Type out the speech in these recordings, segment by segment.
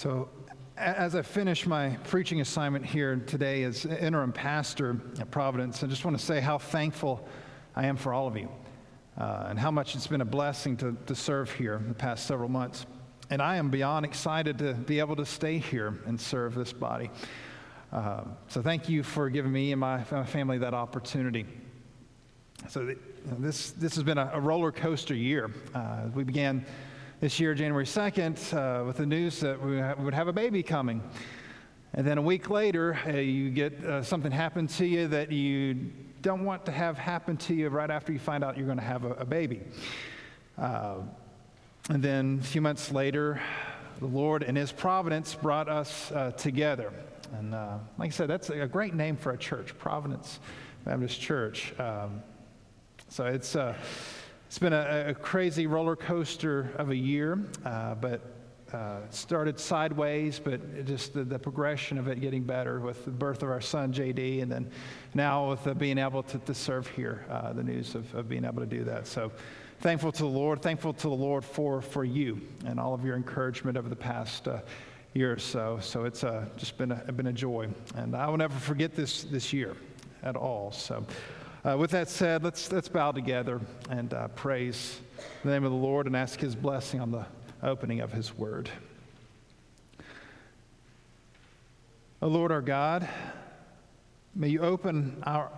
So, as I finish my preaching assignment here today as interim pastor at Providence, I just want to say how thankful I am for all of you uh, and how much it's been a blessing to, to serve here the past several months. And I am beyond excited to be able to stay here and serve this body. Uh, so, thank you for giving me and my, my family that opportunity. So, th- this, this has been a, a roller coaster year. Uh, we began this year, January 2nd, uh, with the news that we would have a baby coming. And then a week later, uh, you get uh, something happen to you that you don't want to have happen to you right after you find out you're going to have a, a baby. Uh, and then a few months later, the Lord in His providence brought us uh, together. And uh, like I said, that's a great name for a church, Providence Baptist Church. Um, so it's. It's been a, a crazy roller coaster of a year, uh, but uh, started sideways, but just the, the, progression of it getting better with the birth of our son JD, and then now with uh, being able to, to serve here, uh, the news of, of, being able to do that. So thankful to the Lord, thankful to the Lord for, for you and all of your encouragement over the past uh, year or so. So it's uh, just been a, been a joy, and I will never forget this this year at all. So. Uh, with that said, let's, let's bow together and uh, praise the name of the Lord and ask his blessing on the opening of his word. O Lord our God, may you open our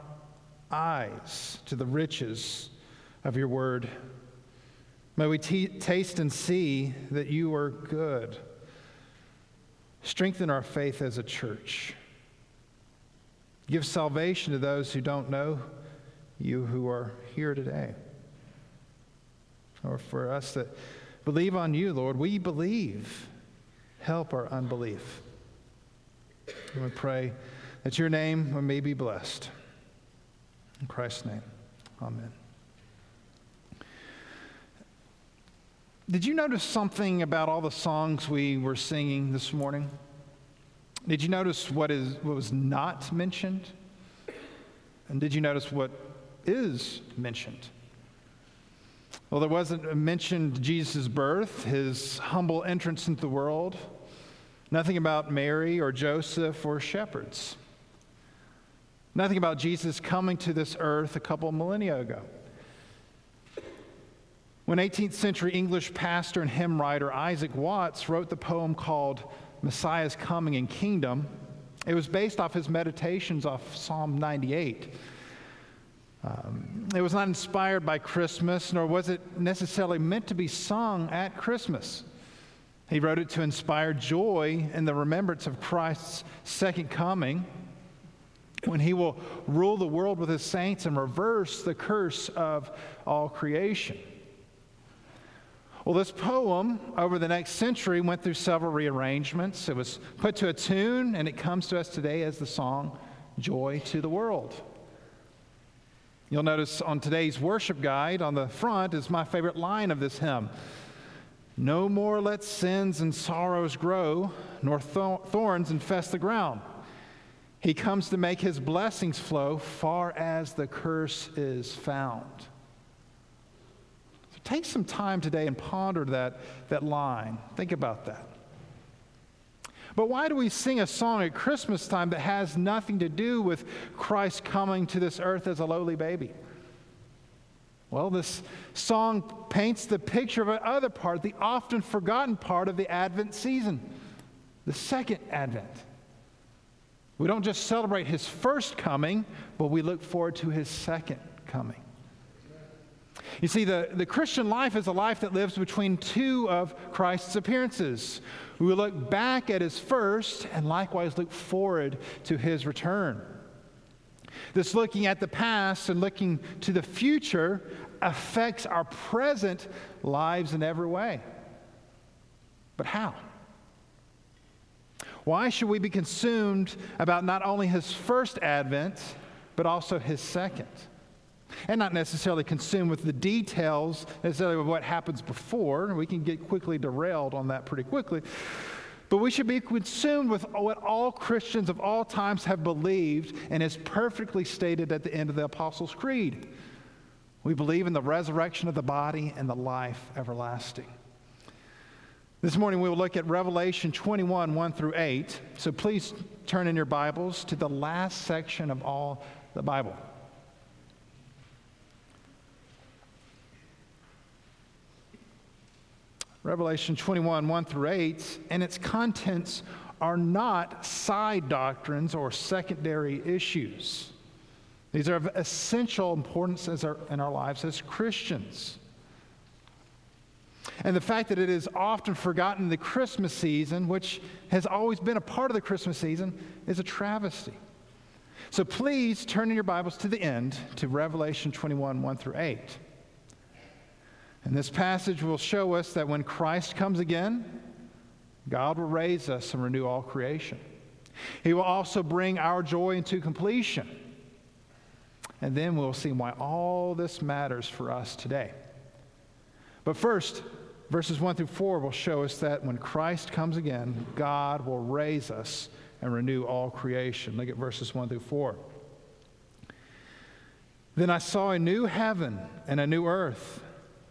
eyes to the riches of your word. May we t- taste and see that you are good. Strengthen our faith as a church. Give salvation to those who don't know you who are here today. Or for us that believe on you, Lord, we believe. Help our unbelief. And we pray that your name may be blessed. In Christ's name, amen. Did you notice something about all the songs we were singing this morning? Did you notice what, is, what was not mentioned? And did you notice what is mentioned. Well, there wasn't mentioned Jesus' birth, his humble entrance into the world, nothing about Mary or Joseph or shepherds, nothing about Jesus coming to this earth a couple millennia ago. When 18th century English pastor and hymn writer Isaac Watts wrote the poem called Messiah's Coming and Kingdom, it was based off his meditations off Psalm 98. Um, it was not inspired by Christmas, nor was it necessarily meant to be sung at Christmas. He wrote it to inspire joy in the remembrance of Christ's second coming when he will rule the world with his saints and reverse the curse of all creation. Well, this poem over the next century went through several rearrangements. It was put to a tune, and it comes to us today as the song Joy to the World. You'll notice on today's worship guide on the front is my favorite line of this hymn No more let sins and sorrows grow, nor thorns infest the ground. He comes to make his blessings flow far as the curse is found. So take some time today and ponder that, that line. Think about that. But why do we sing a song at Christmas time that has nothing to do with Christ coming to this earth as a lowly baby? Well, this song paints the picture of another part, the often forgotten part of the Advent season, the second Advent. We don't just celebrate his first coming, but we look forward to his second coming. You see, the, the Christian life is a life that lives between two of Christ's appearances. We look back at his first and likewise look forward to his return. This looking at the past and looking to the future affects our present lives in every way. But how? Why should we be consumed about not only his first advent, but also his second? And not necessarily consumed with the details necessarily of what happens before. We can get quickly derailed on that pretty quickly. But we should be consumed with what all Christians of all times have believed and is perfectly stated at the end of the Apostles' Creed. We believe in the resurrection of the body and the life everlasting. This morning we will look at Revelation 21, 1 through 8. So please turn in your Bibles to the last section of all the Bible. Revelation 21, 1 through 8, and its contents are not side doctrines or secondary issues. These are of essential importance our, in our lives as Christians. And the fact that it is often forgotten in the Christmas season, which has always been a part of the Christmas season, is a travesty. So please turn in your Bibles to the end, to Revelation 21 1 through 8. And this passage will show us that when Christ comes again, God will raise us and renew all creation. He will also bring our joy into completion. And then we'll see why all this matters for us today. But first, verses 1 through 4 will show us that when Christ comes again, God will raise us and renew all creation. Look at verses 1 through 4. Then I saw a new heaven and a new earth,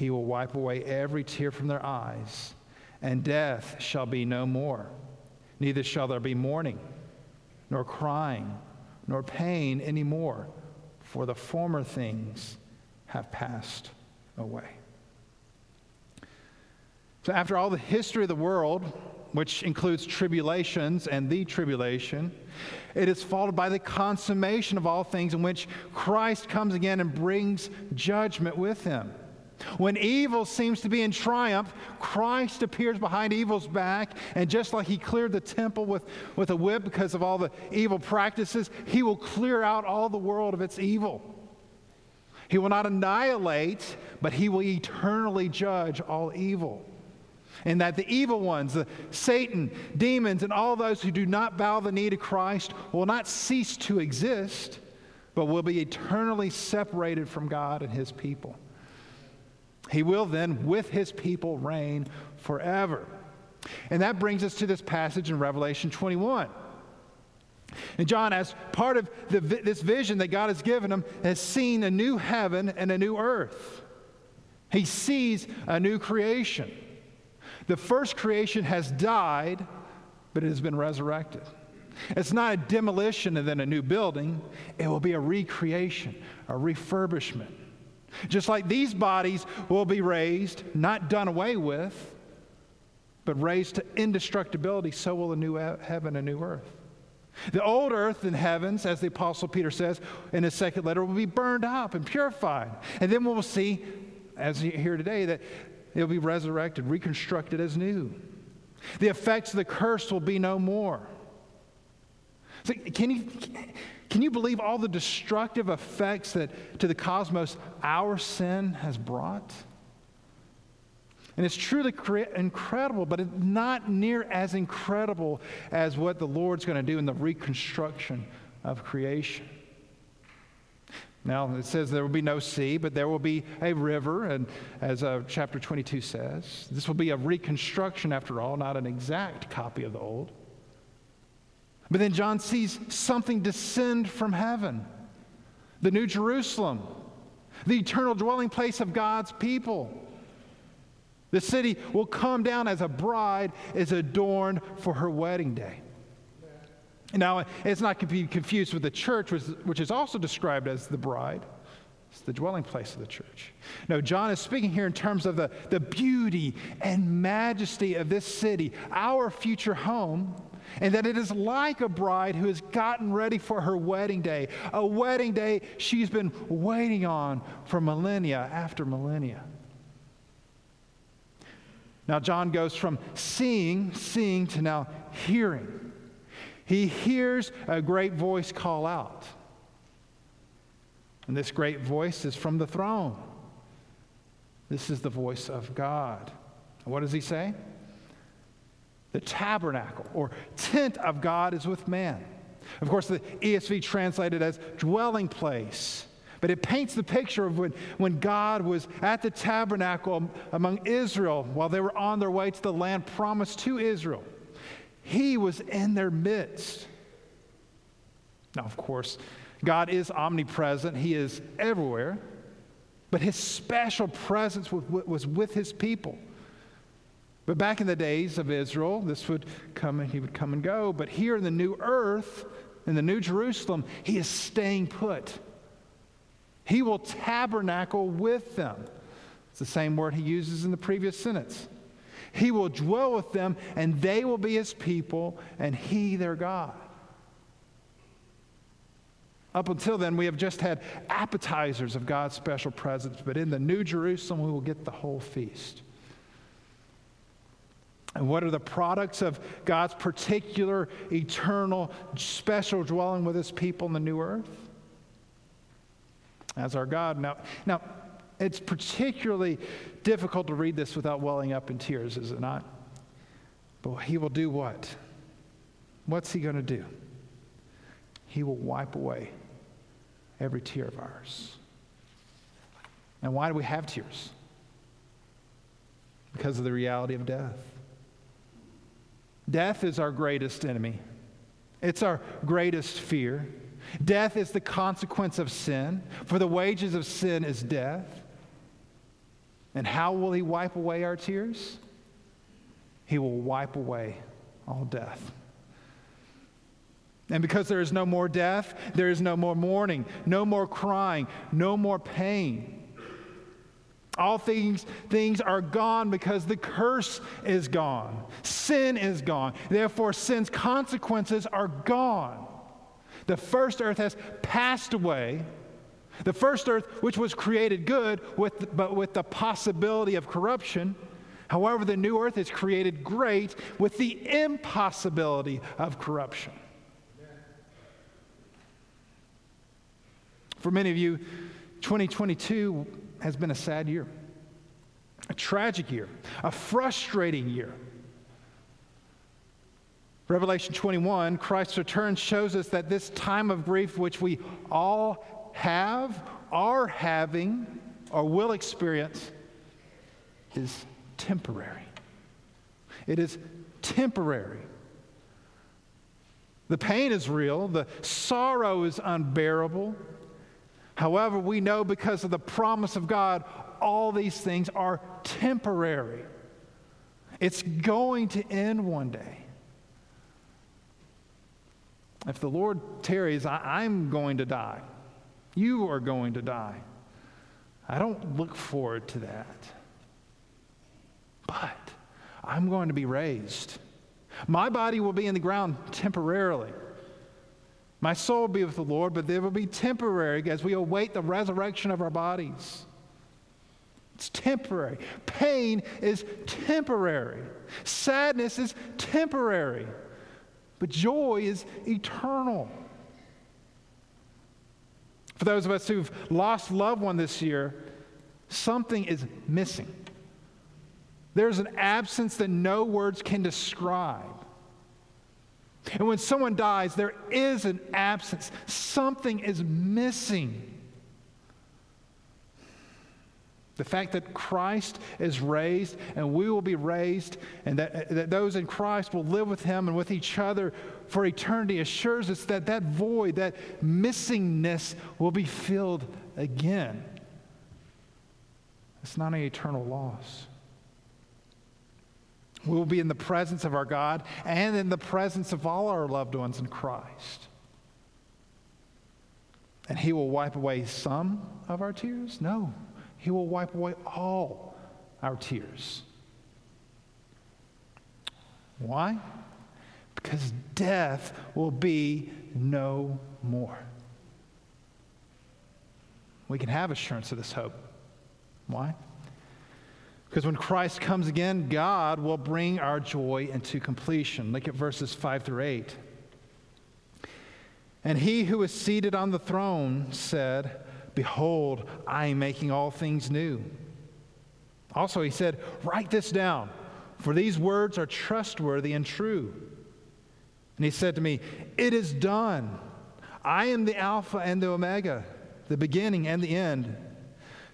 He will wipe away every tear from their eyes, and death shall be no more. Neither shall there be mourning, nor crying, nor pain anymore, for the former things have passed away. So, after all the history of the world, which includes tribulations and the tribulation, it is followed by the consummation of all things in which Christ comes again and brings judgment with him. When evil seems to be in triumph, Christ appears behind evil's back, and just like he cleared the temple with, with a whip because of all the evil practices, he will clear out all the world of its evil. He will not annihilate, but he will eternally judge all evil and that the evil ones, the Satan, demons, and all those who do not bow the knee to Christ will not cease to exist, but will be eternally separated from God and his people. He will then, with his people, reign forever. And that brings us to this passage in Revelation 21. And John, as part of the, this vision that God has given him, has seen a new heaven and a new earth. He sees a new creation. The first creation has died, but it has been resurrected. It's not a demolition and then a new building, it will be a recreation, a refurbishment. Just like these bodies will be raised, not done away with, but raised to indestructibility, so will a new heaven, a new earth. The old earth and heavens, as the Apostle Peter says in his second letter, will be burned up and purified. And then we'll see, as hear today, that It'll be resurrected, reconstructed as new. The effects of the curse will be no more. So can you, can you believe all the destructive effects that to the cosmos our sin has brought? And it's truly incredible, but it's not near as incredible as what the Lord's going to do in the reconstruction of creation. Now, it says there will be no sea, but there will be a river, and as uh, chapter 22 says, this will be a reconstruction after all, not an exact copy of the old. But then John sees something descend from heaven the New Jerusalem, the eternal dwelling place of God's people. The city will come down as a bride is adorned for her wedding day. Now, it's not to be confused with the church, which is also described as the bride. It's the dwelling place of the church. No, John is speaking here in terms of the, the beauty and majesty of this city, our future home, and that it is like a bride who has gotten ready for her wedding day, a wedding day she's been waiting on for millennia after millennia. Now, John goes from seeing, seeing to now hearing. He hears a great voice call out. And this great voice is from the throne. This is the voice of God. What does he say? The tabernacle or tent of God is with man. Of course, the ESV translated as dwelling place. But it paints the picture of when, when God was at the tabernacle among Israel while they were on their way to the land promised to Israel. He was in their midst. Now, of course, God is omnipresent, He is everywhere, but His special presence was with His people. But back in the days of Israel, this would come and He would come and go. But here in the new earth, in the new Jerusalem, He is staying put. He will tabernacle with them. It's the same word He uses in the previous sentence. He will dwell with them, and they will be His people, and He their God. Up until then, we have just had appetizers of God's special presence, but in the New Jerusalem, we will get the whole feast. And what are the products of God's particular, eternal, special dwelling with his people in the new earth? As our God. Now, now it's particularly difficult to read this without welling up in tears, is it not? But he will do what? What's he going to do? He will wipe away every tear of ours. And why do we have tears? Because of the reality of death. Death is our greatest enemy, it's our greatest fear. Death is the consequence of sin, for the wages of sin is death. And how will He wipe away our tears? He will wipe away all death. And because there is no more death, there is no more mourning, no more crying, no more pain. All things, things are gone because the curse is gone. Sin is gone. Therefore, sin's consequences are gone. The first earth has passed away. The first earth, which was created good, with, but with the possibility of corruption. However, the new earth is created great with the impossibility of corruption. For many of you, 2022 has been a sad year, a tragic year, a frustrating year. Revelation 21, Christ's return shows us that this time of grief, which we all have, are having, or will experience, is temporary. It is temporary. The pain is real, the sorrow is unbearable. However, we know because of the promise of God, all these things are temporary. It's going to end one day. If the Lord tarries, I, am going to die. You are going to die. I don't look forward to that. But I'm going to be raised. My body will be in the ground temporarily. My soul will be with the Lord, but they will be temporary as we await the resurrection of our bodies. It's temporary. Pain is temporary. Sadness is temporary. But joy is eternal. For those of us who've lost loved one this year, something is missing. There's an absence that no words can describe. And when someone dies, there is an absence. Something is missing. The fact that Christ is raised and we will be raised, and that, uh, that those in Christ will live with Him and with each other for eternity assures us that that void, that missingness, will be filled again. It's not an eternal loss. We will be in the presence of our God and in the presence of all our loved ones in Christ. And He will wipe away some of our tears? No, He will wipe away all our tears. Why? Because death will be no more. We can have assurance of this hope. Why? Because when Christ comes again, God will bring our joy into completion. Look at verses 5 through 8. And he who is seated on the throne said, Behold, I am making all things new. Also, he said, Write this down, for these words are trustworthy and true. And he said to me, It is done. I am the Alpha and the Omega, the beginning and the end.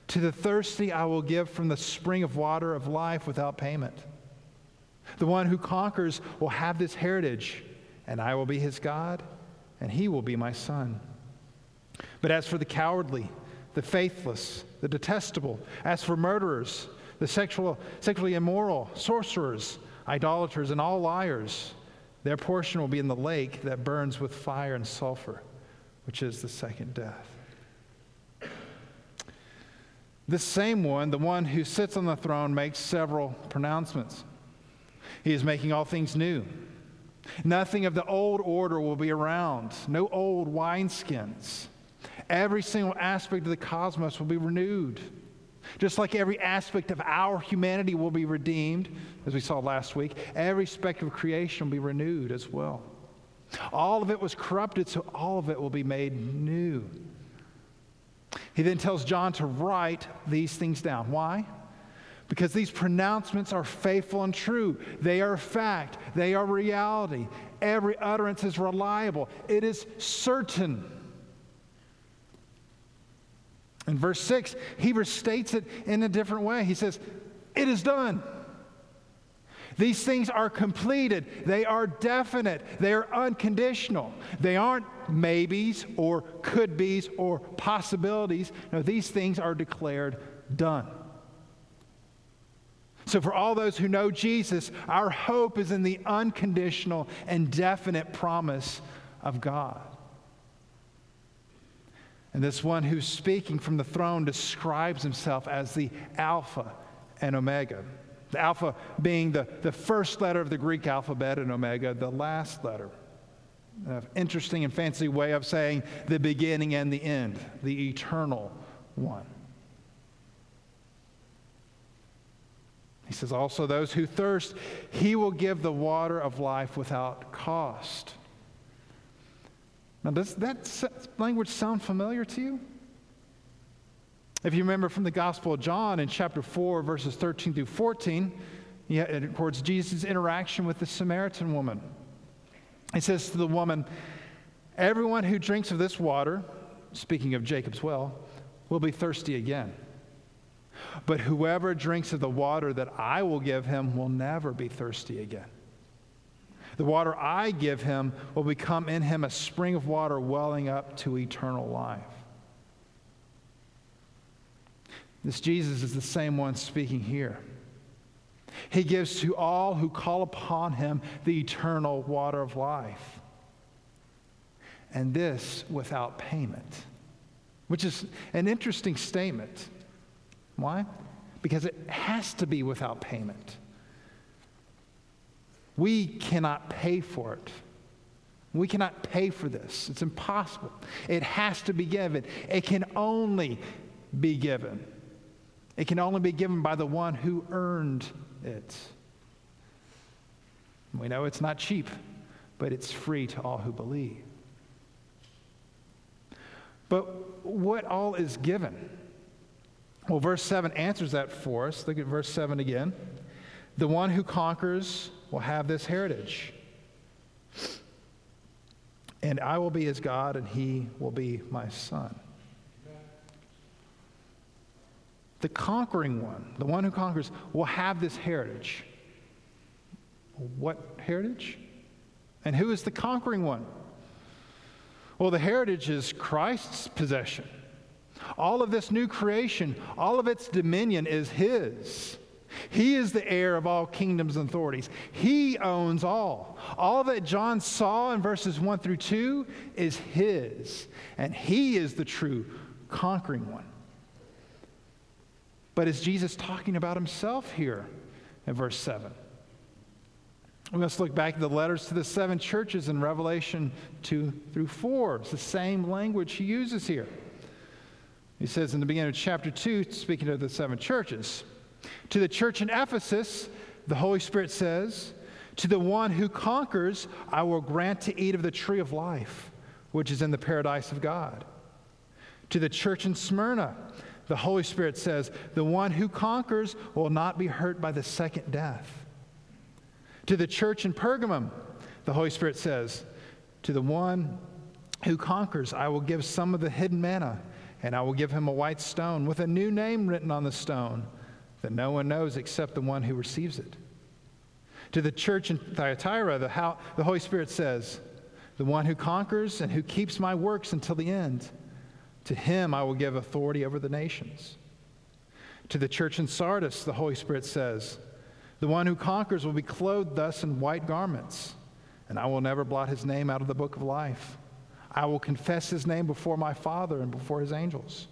To the thirsty, I will give from the spring of water of life without payment. The one who conquers will have this heritage, and I will be his God, and he will be my son. But as for the cowardly, the faithless, the detestable, as for murderers, the sexual, sexually immoral, sorcerers, idolaters, and all liars, their portion will be in the lake that burns with fire and sulfur, which is the second death. This same one, the one who sits on the throne, makes several pronouncements. He is making all things new. Nothing of the old order will be around, no old wineskins. Every single aspect of the cosmos will be renewed. Just like every aspect of our humanity will be redeemed, as we saw last week, every aspect of creation will be renewed as well. All of it was corrupted, so all of it will be made new. He then tells John to write these things down. Why? Because these pronouncements are faithful and true. They are fact. They are reality. Every utterance is reliable. It is certain. In verse 6, he restates it in a different way. He says, It is done. These things are completed. They are definite. They are unconditional. They aren't maybes or could be's or possibilities. No, these things are declared done. So, for all those who know Jesus, our hope is in the unconditional and definite promise of God. And this one who's speaking from the throne describes himself as the Alpha and Omega. The Alpha being the, the first letter of the Greek alphabet, and Omega, the last letter. An interesting and fancy way of saying the beginning and the end, the eternal one. He says, also, those who thirst, he will give the water of life without cost. Now, does that language sound familiar to you? If you remember from the Gospel of John in chapter 4, verses 13 through 14, it records Jesus' interaction with the Samaritan woman. He says to the woman, Everyone who drinks of this water, speaking of Jacob's well, will be thirsty again. But whoever drinks of the water that I will give him will never be thirsty again. The water I give him will become in him a spring of water welling up to eternal life. This Jesus is the same one speaking here. He gives to all who call upon him the eternal water of life. And this without payment, which is an interesting statement. Why? Because it has to be without payment. We cannot pay for it. We cannot pay for this. It's impossible. It has to be given. It can only be given. It can only be given by the one who earned it. We know it's not cheap, but it's free to all who believe. But what all is given? Well, verse 7 answers that for us. Look at verse 7 again. The one who conquers will have this heritage. And I will be his God, and he will be my son. The conquering one, the one who conquers, will have this heritage. What heritage? And who is the conquering one? Well, the heritage is Christ's possession. All of this new creation, all of its dominion is His. He is the heir of all kingdoms and authorities. He owns all. All that John saw in verses 1 through 2 is His, and He is the true conquering one. But is Jesus talking about Himself here in verse 7? We must look back at the letters to the seven churches in Revelation 2 through 4. It's the same language he uses here. He says in the beginning of chapter 2, speaking of the seven churches, to the church in Ephesus, the Holy Spirit says, To the one who conquers, I will grant to eat of the tree of life, which is in the paradise of God. To the church in Smyrna, the Holy Spirit says, The one who conquers will not be hurt by the second death. To the church in Pergamum, the Holy Spirit says, To the one who conquers, I will give some of the hidden manna, and I will give him a white stone with a new name written on the stone that no one knows except the one who receives it. To the church in Thyatira, the, how, the Holy Spirit says, The one who conquers and who keeps my works until the end, to him I will give authority over the nations. To the church in Sardis, the Holy Spirit says, The one who conquers will be clothed thus in white garments, and I will never blot his name out of the book of life. I will confess his name before my Father and before his angels.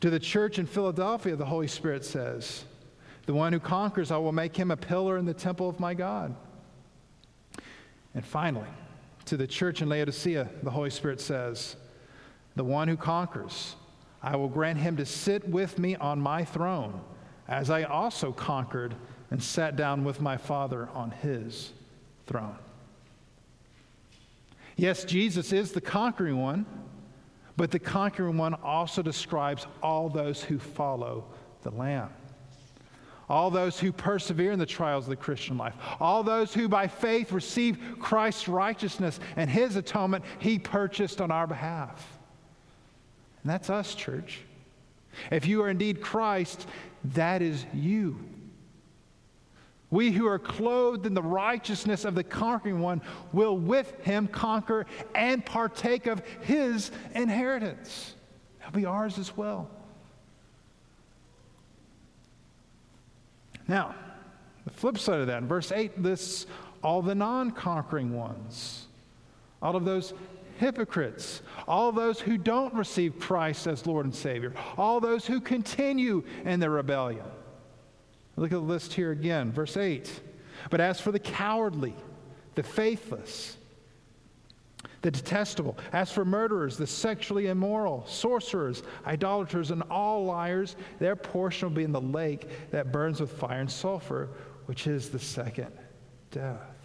To the church in Philadelphia, the Holy Spirit says, The one who conquers, I will make him a pillar in the temple of my God. And finally, to the church in Laodicea, the Holy Spirit says, The one who conquers, I will grant him to sit with me on my throne, as I also conquered and sat down with my Father on his throne. Yes, Jesus is the conquering one, but the conquering one also describes all those who follow the Lamb. All those who persevere in the trials of the Christian life. All those who by faith receive Christ's righteousness and his atonement he purchased on our behalf. And that's us, church. If you are indeed Christ, that is you. We who are clothed in the righteousness of the conquering one will with him conquer and partake of his inheritance. That'll be ours as well. Now, the flip side of that, in verse 8 lists all the non conquering ones, all of those hypocrites, all those who don't receive Christ as Lord and Savior, all those who continue in their rebellion. Look at the list here again, verse 8. But as for the cowardly, the faithless, the detestable, as for murderers, the sexually immoral, sorcerers, idolaters, and all liars, their portion will be in the lake that burns with fire and sulfur, which is the second death.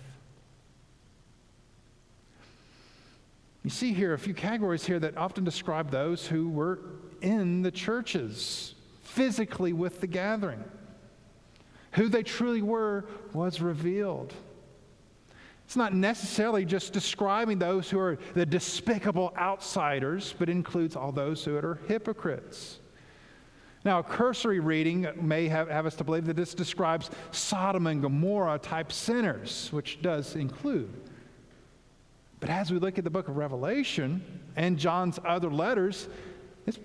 You see here a few categories here that often describe those who were in the churches, physically with the gathering. Who they truly were was revealed. It's not necessarily just describing those who are the despicable outsiders, but includes all those who are hypocrites. Now, a cursory reading may have, have, us to believe that this describes Sodom and Gomorrah type sinners, which does include. But as we look at the book of Revelation and John's other letters, it's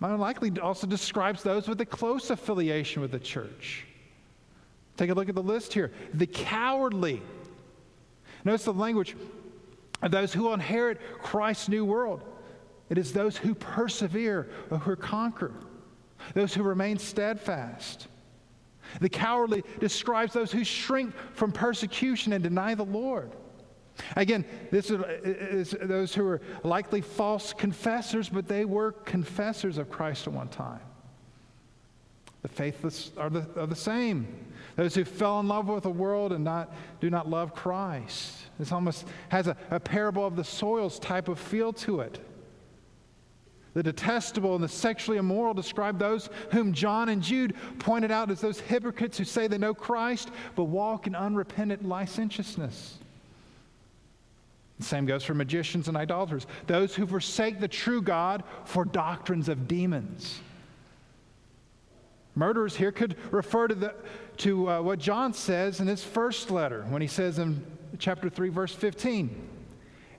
likely also describes those with a close affiliation with the church. Take a look at the list here. The cowardly. Notice the language of those who inherit Christ's new world. It is those who persevere or who conquer, those who remain steadfast. The cowardly describes those who shrink from persecution and deny the Lord. Again, this is, those who are likely false confessors, but they were confessors of Christ at one time. The faithless are the, are the same. Those who fell in love with the world and not, do not love Christ. This almost has a, a parable of the soils type of feel to it. The detestable and the sexually immoral describe those whom John and Jude pointed out as those hypocrites who say they know Christ but walk in unrepentant licentiousness. The same goes for magicians and idolaters, those who forsake the true God for doctrines of demons. Murderers here could refer to, the, to uh, what John says in his first letter when he says in chapter 3, verse 15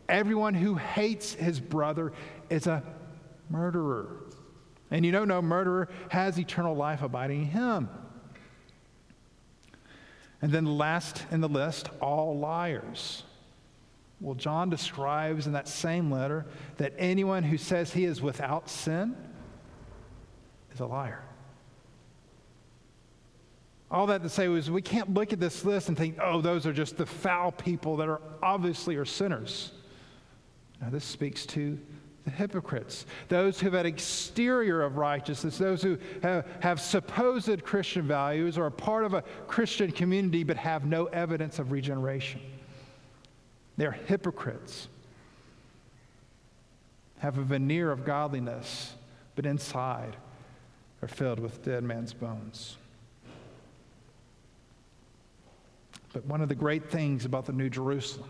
Everyone who hates his brother is a murderer. And you know, no murderer has eternal life abiding in him. And then last in the list, all liars. Well, John describes in that same letter that anyone who says he is without sin is a liar. All that to say was we can't look at this list and think, oh, those are just the foul people that are obviously are sinners. Now, this speaks to the hypocrites, those who have an exterior of righteousness, those who have, have supposed Christian values or are part of a Christian community but have no evidence of regeneration. They're hypocrites, have a veneer of godliness, but inside are filled with dead man's bones. But one of the great things about the New Jerusalem,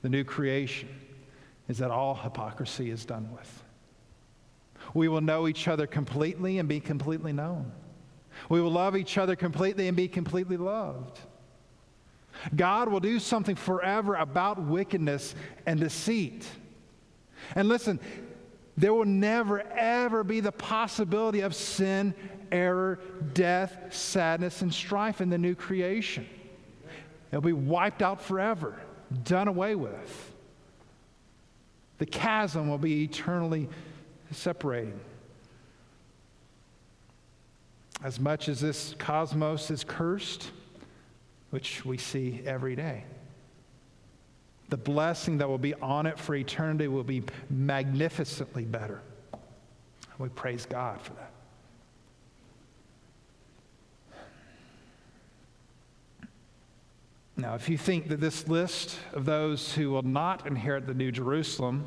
the new creation, is that all hypocrisy is done with. We will know each other completely and be completely known. We will love each other completely and be completely loved. God will do something forever about wickedness and deceit. And listen, there will never, ever be the possibility of sin, error, death, sadness, and strife in the new creation. It'll be wiped out forever, done away with. The chasm will be eternally separating. As much as this cosmos is cursed, which we see every day, the blessing that will be on it for eternity will be magnificently better. We praise God for that. Now, if you think that this list of those who will not inherit the New Jerusalem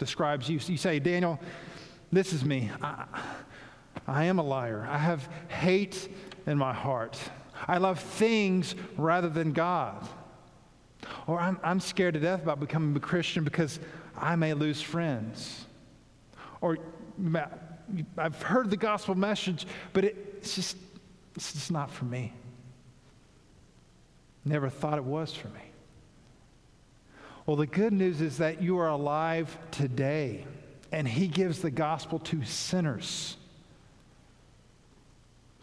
describes you, you say, Daniel, this is me. I, I am a liar. I have hate in my heart. I love things rather than God. Or I'm, I'm scared to death about becoming a Christian because I may lose friends. Or I've heard the gospel message, but it, it's, just, it's just not for me. Never thought it was for me. Well, the good news is that you are alive today, and He gives the gospel to sinners.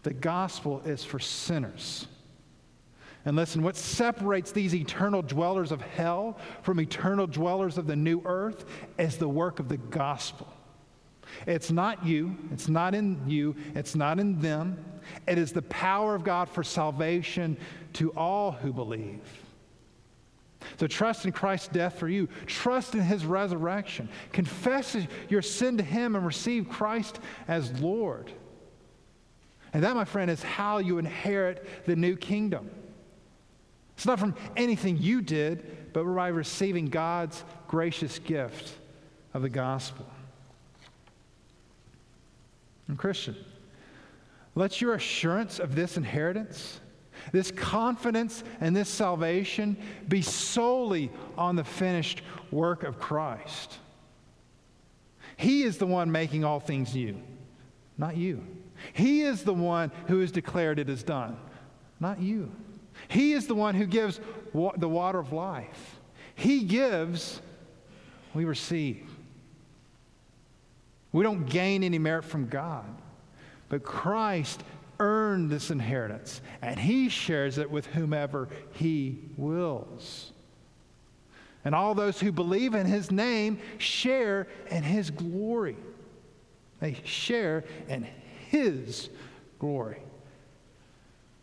The gospel is for sinners. And listen, what separates these eternal dwellers of hell from eternal dwellers of the new earth is the work of the gospel. It's not you, it's not in you, it's not in them. It is the power of God for salvation to all who believe. So trust in Christ's death for you. Trust in his resurrection. Confess your sin to him and receive Christ as Lord. And that, my friend, is how you inherit the new kingdom. It's not from anything you did, but by receiving God's gracious gift of the gospel. And Christian, let your assurance of this inheritance, this confidence and this salvation be solely on the finished work of Christ. He is the one making all things new, not you. He is the one who has declared it is done, not you. He is the one who gives wa- the water of life. He gives, we receive. We don't gain any merit from God, but Christ earned this inheritance, and He shares it with whomever He wills. And all those who believe in His name share in His glory. They share in his glory.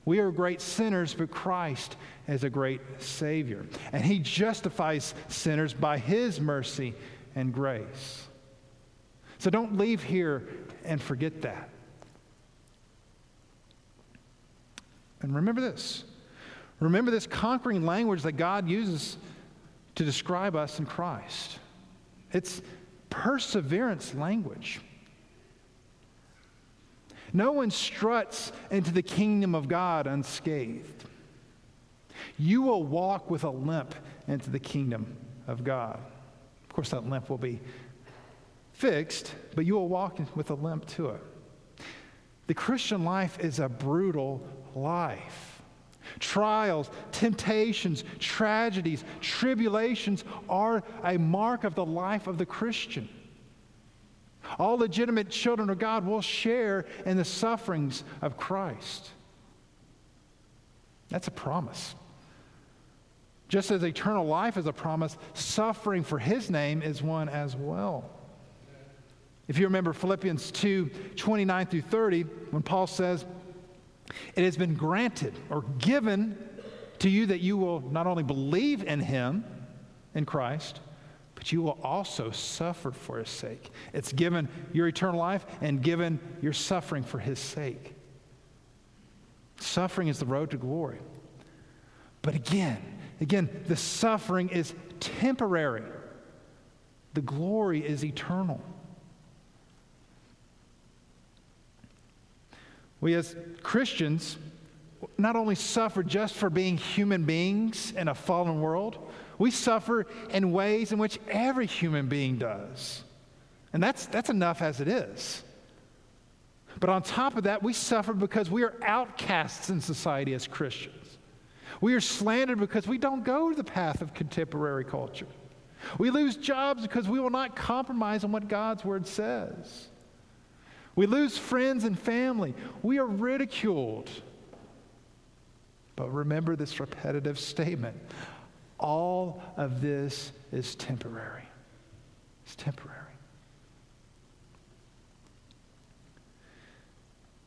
We are great sinners, but Christ is a great Savior. And He justifies sinners by His mercy and grace. So don't leave here and forget that. And remember this. Remember this conquering language that God uses to describe us in Christ. It's perseverance language. No one struts into the kingdom of God unscathed. You will walk with a limp into the kingdom of God. Of course, that limp will be fixed, but you will walk with a limp to it. The Christian life is a brutal life. Trials, temptations, tragedies, tribulations are a mark of the life of the Christian. All legitimate children of God will share in the sufferings of Christ. That's a promise. Just as eternal life is a promise, suffering for his name is one as well. If you remember Philippians 2 29 through 30, when Paul says, It has been granted or given to you that you will not only believe in him, in Christ, but you will also suffer for his sake. It's given your eternal life and given your suffering for his sake. Suffering is the road to glory. But again, again, the suffering is temporary. The glory is eternal. We as Christians not only suffer just for being human beings in a fallen world, we suffer in ways in which every human being does. And that's, that's enough as it is. But on top of that, we suffer because we are outcasts in society as Christians. We are slandered because we don't go the path of contemporary culture. We lose jobs because we will not compromise on what God's word says. We lose friends and family. We are ridiculed. But remember this repetitive statement all of this is temporary. It's temporary.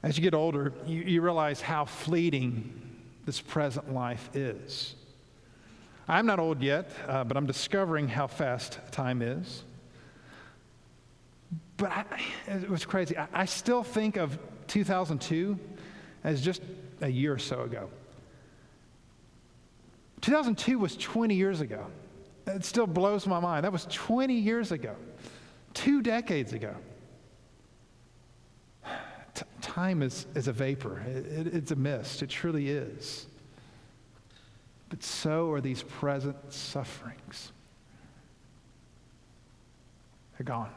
As you get older, you, you realize how fleeting this present life is. I'm not old yet, uh, but I'm discovering how fast time is. But I, it was crazy. I, I still think of 2002 as just a year or so ago. 2002 was 20 years ago. It still blows my mind. That was 20 years ago, two decades ago time is, is a vapor, it, it, it's a mist. It truly is. But so are these present sufferings. They're gone,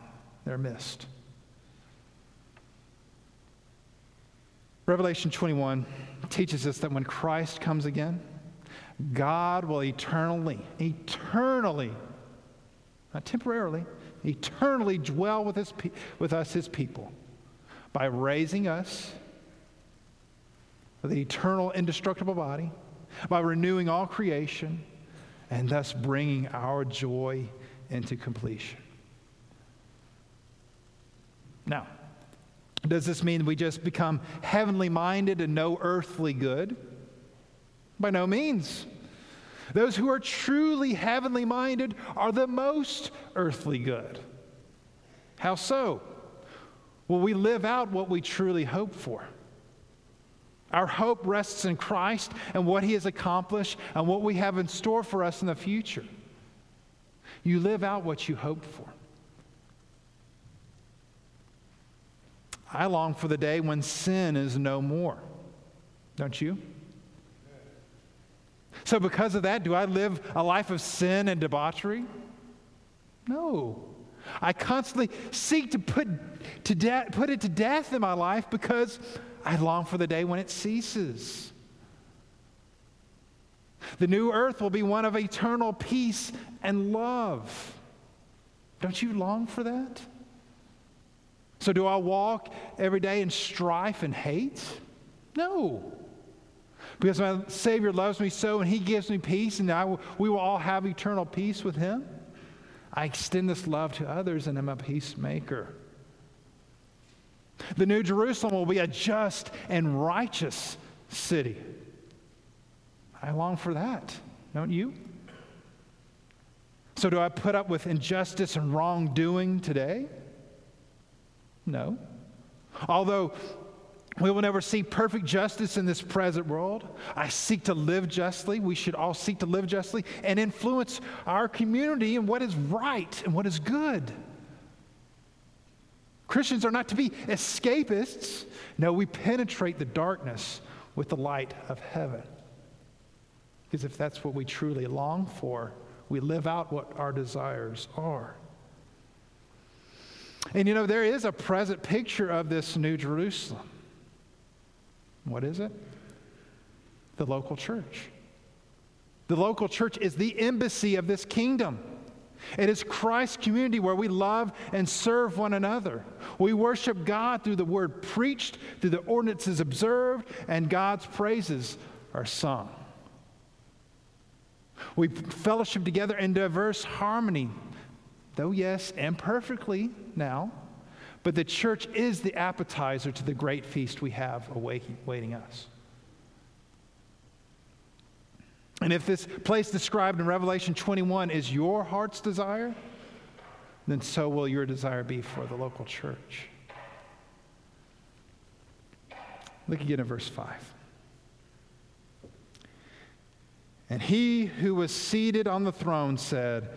they're mist. Revelation 21 teaches us that when Christ comes again, God will eternally, eternally, not temporarily, eternally dwell with, his, with us, his people by raising us with the eternal, indestructible body, by renewing all creation, and thus bringing our joy into completion. Now, does this mean we just become heavenly minded and no earthly good? By no means. Those who are truly heavenly minded are the most earthly good. How so? Will we live out what we truly hope for? Our hope rests in Christ and what He has accomplished and what we have in store for us in the future. You live out what you hope for. I long for the day when sin is no more. Don't you? So, because of that, do I live a life of sin and debauchery? No. I constantly seek to put, to de- put it to death in my life because I long for the day when it ceases. The new earth will be one of eternal peace and love. Don't you long for that? So, do I walk every day in strife and hate? No. Because my Savior loves me so and He gives me peace, and I we will all have eternal peace with Him. I extend this love to others and I'm a peacemaker. The New Jerusalem will be a just and righteous city. I long for that, don't you? So, do I put up with injustice and wrongdoing today? No. Although we will never see perfect justice in this present world. I seek to live justly. We should all seek to live justly and influence our community in what is right and what is good. Christians are not to be escapists. No, we penetrate the darkness with the light of heaven. Because if that's what we truly long for, we live out what our desires are. And you know, there is a present picture of this New Jerusalem. What is it? The local church. The local church is the embassy of this kingdom. It is Christ's community where we love and serve one another. We worship God through the word preached, through the ordinances observed, and God's praises are sung. We fellowship together in diverse harmony, though, yes, imperfectly now, but the church is the appetizer to the great feast we have awaiting us. And if this place described in Revelation 21 is your heart's desire, then so will your desire be for the local church. Look again at verse 5. And he who was seated on the throne said,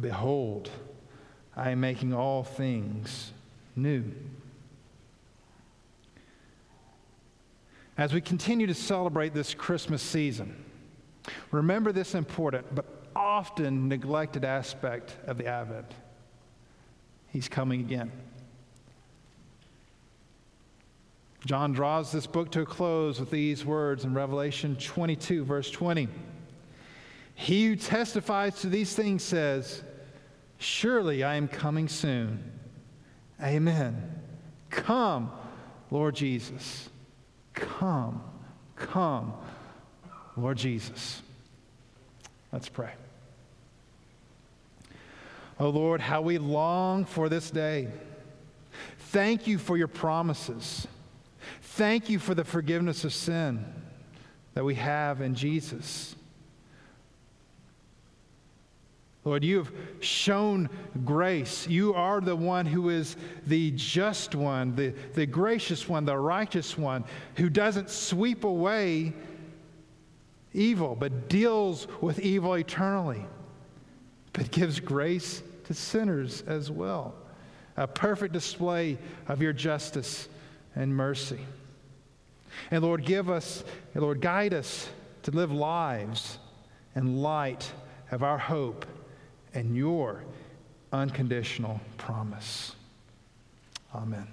Behold, I am making all things new. As we continue to celebrate this Christmas season, remember this important but often neglected aspect of the Advent. He's coming again. John draws this book to a close with these words in Revelation 22, verse 20. He who testifies to these things says, Surely I am coming soon. Amen. Come, Lord Jesus. Come, come, Lord Jesus. Let's pray. Oh Lord, how we long for this day. Thank you for your promises. Thank you for the forgiveness of sin that we have in Jesus. Lord, you have shown grace. You are the one who is the just one, the, the gracious one, the righteous one, who doesn't sweep away evil, but deals with evil eternally, but gives grace to sinners as well. A perfect display of your justice and mercy. And Lord, give us, and Lord, guide us to live lives in light of our hope and your unconditional promise. Amen.